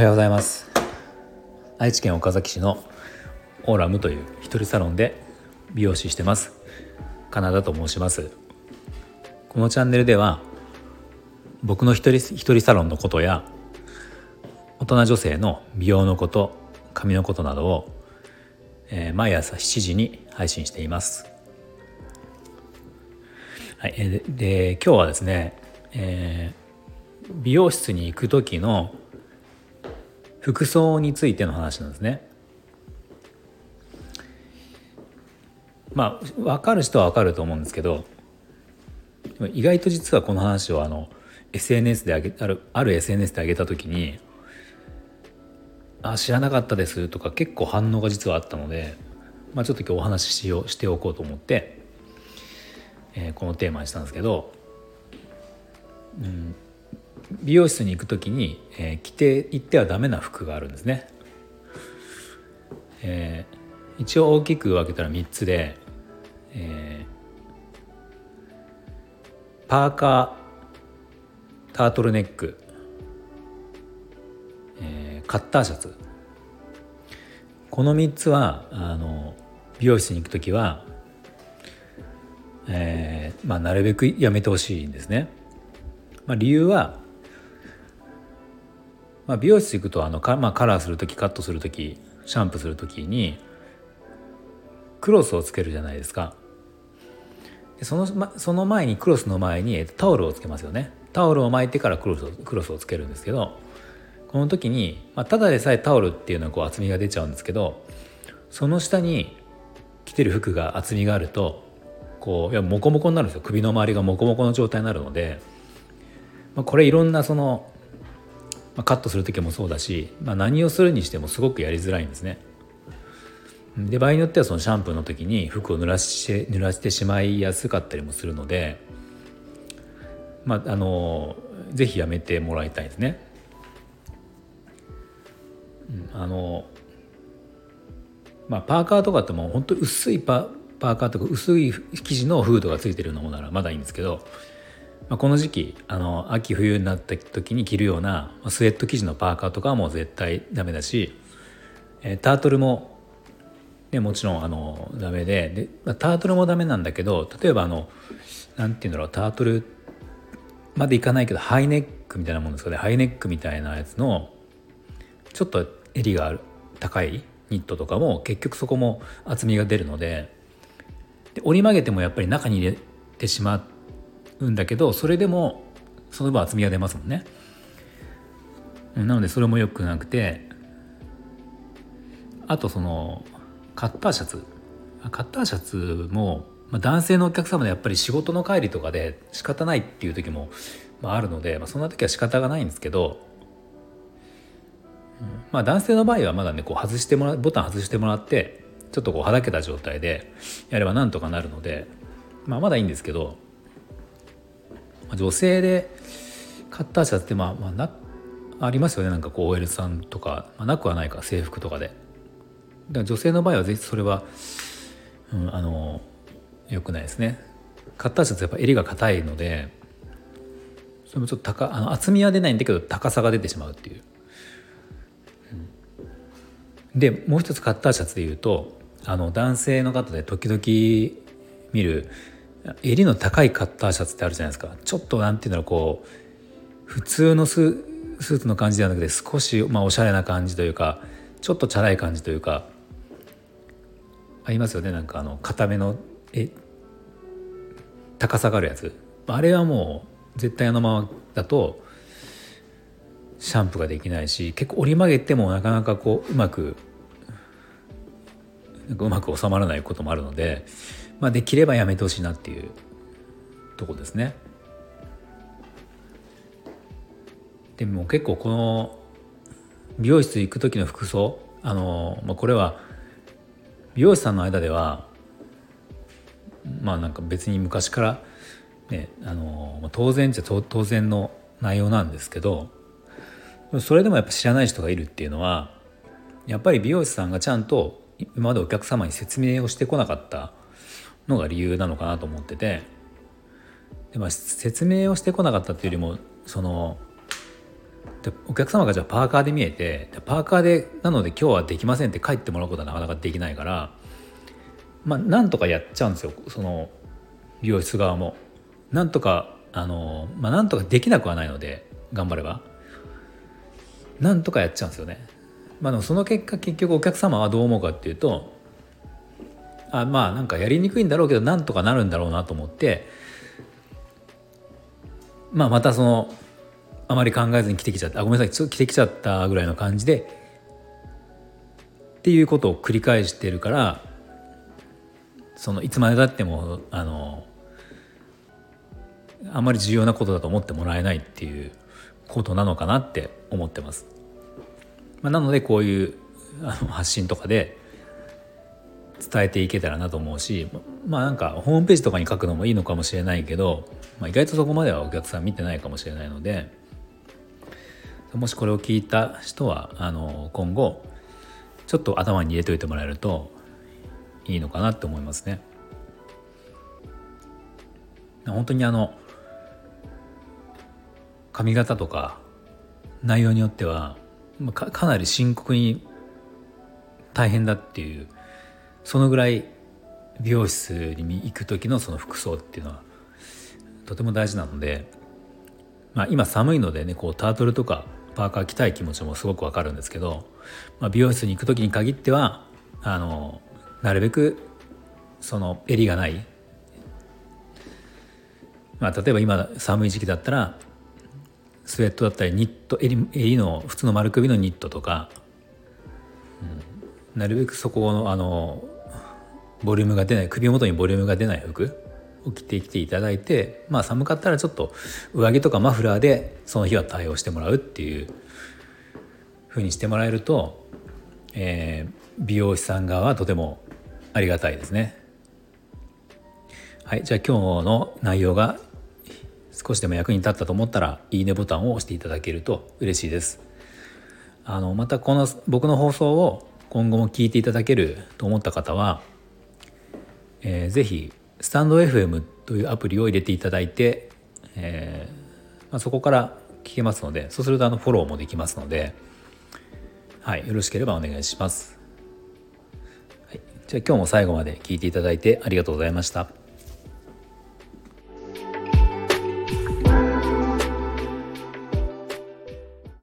はようございます。愛知県岡崎市のオーラムという一人サロンで美容師してます。カナダと申します。このチャンネルでは僕の一人一人サロンのことや大人女性の美容のこと髪のことなどを、えー、毎朝7時に配信しています。はい、でで今日はですね、えー、美容室に行く時の服装についての話なんですね。まあ分かる人は分かると思うんですけど意外と実はこの話をあの SNS であげあるある SNS で上げた時に「あ知らなかったです」とか結構反応が実はあったので、まあ、ちょっと今日お話ししようしておこうと思ってえー、このテーマにしたんですけど、うん、美容室に行く時に、えー、着て行ってはダメな服があるんですね。えー、一応大きく分けたら3つで、えー、パーカータートルネック、えー、カッターシャツこの3つはあの美容室に行く時はえーまあ、なるべくやめてほしいんですね。まあ、理由は、まあ、美容室行くとあのか、まあ、カラーする時カットする時シャンプーする時にクロスをつけるじゃないですか。でそのま、その前にクロスの前にタオルをつけますよね。タオルを巻いてからクロスをクロスをつけるんですけどこの時に、まあ、ただでさえタオルっていうのはこう厚みが出ちゃうんですけどその下に着てる服が厚みがあるとこういやモコモコになるんですよ首の周りがモコモコの状態になるので、まあ、これいろんなその、まあ、カットする時もそうだし、まあ、何をするにしてもすごくやりづらいんですね。で場合によってはそのシャンプーの時に服を濡らして濡らしてしまいやすかったりもするので、まあ、あのぜひやめてもらいたいですね。あのまあ、パーカーとかってもう本当薄いパパーカーとか薄い生地のフードがついてるようなものならまだいいんですけど、まあ、この時期あの秋冬になった時に着るようなスウェット生地のパーカーとかはもう絶対ダメだし、えー、タートルも、ね、もちろんあのダメでで、まあ、タートルもダメなんだけど例えばあのなんて言うんだろうタートルまでいかないけどハイネックみたいなもんですかねハイネックみたいなやつのちょっと襟がある高いニットとかも結局そこも厚みが出るのでで折り曲げてもやっぱり中に入れてしまうんだけどそれでもその分厚みが出ますもんね。なのでそれもよくなくてあとそのカッターシャツ。カッターシャツも、まあ、男性のお客様でやっぱり仕事の帰りとかで仕方ないっていう時も、まあ、あるので、まあ、そんな時は仕方がないんですけど、うん、まあ男性の場合はまだねこう外してもらボタン外してもらってちょっとこうはだけた状態でやればなんとかなるので、まあ、まだいいんですけど女性でカッターシャツってまあまあなありますよねなんかこう OL さんとか、まあ、なくはないか制服とかで。だから女性の場合はぜひそれは、うん、あのよくないですね。カッターシャツやっぱ襟が硬いのでそれもちょっと高あの厚みは出ないんだけど高さが出てしまうっていう。うん、でもう一つカッターシャツでいうとあの男性の方で時々見る襟の高いカッターシャツってあるじゃないですか。ちょっとなんていうんだろうこう普通のスーツの感じではなくて少しまあおしゃれな感じというかちょっとチャラい感じというかありますよね。なんかあの固めのえ高さがあるやつ。あれはもう絶対あのままだとシャンプーができないし結構折り曲げてもなかなかこううまくうまく収まらないこともあるので、まあ、できればやめてほしいなっていうとこですね。でも結構この美容室行く時の服装あの、まあ、これは美容師さんの間ではまあなんか別に昔からねあの当然じゃ当然の内容なんですけどそれでもやっぱ知らない人がいるっていうのはやっぱり美容師さんがちゃんと今までお客様に説明をしてこなかったのが理由なのかなと思っててで、まあ、説明をしてこなかったっていうよりもそのでお客様がじゃあパーカーで見えてパーカーでなので今日はできませんって帰ってもらうことはなかなかできないからまあなんとかやっちゃうんですよその美容室側も。なんとかあのまあなんとかできなくはないので頑張ればなんとかやっちゃうんですよね。まあでもその結果結局お客様はどう思うかっていうとあまあなんかやりにくいんだろうけどなんとかなるんだろうなと思ってまあまたそのあまり考えずに来てきちゃったあごめんなさい来てきちゃったぐらいの感じでっていうことを繰り返してるからそのいつまでたってもあのあんまり重要なことだと思ってもらえないっていうことなのかなって思ってます。まあ、なのでこういうあの発信とかで伝えていけたらなと思うしまあなんかホームページとかに書くのもいいのかもしれないけど、まあ、意外とそこまではお客さん見てないかもしれないのでもしこれを聞いた人はあの今後ちょっと頭に入れておいてもらえるといいのかなって思いますね。本当にあの髪型とか内容によってはかかなり深刻に大変だっていうそのぐらい美容室に行く時のその服装っていうのはとても大事なので、まあ、今寒いのでねこうタートルとかパーカー着たい気持ちもすごくわかるんですけど、まあ、美容室に行く時に限ってはあのなるべくその襟がない、まあ、例えば今寒い時期だったらスウェットだったりニット襟襟の普通の丸首のニットとか、うん、なるべくそこのあのボリュームが出ない首元にボリュームが出ない服を着てきていただいてまあ寒かったらちょっと上着とかマフラーでその日は対応してもらうっていう風にしてもらえると、えー、美容師さん側はとてもありがたいですね。はいじゃあ今日の内容が少しでも役に立ったと思ったらいいねボタンを押していただけると嬉しいです。あのまたこの僕の放送を今後も聞いていただけると思った方はえー、ぜひスタンド FM というアプリを入れていただいて、えーまあ、そこから聞けますのでそうするとあのフォローもできますので、はい、よろしければお願いします。はい、じゃあ今日も最後まで聞いていただいてありがとうございました。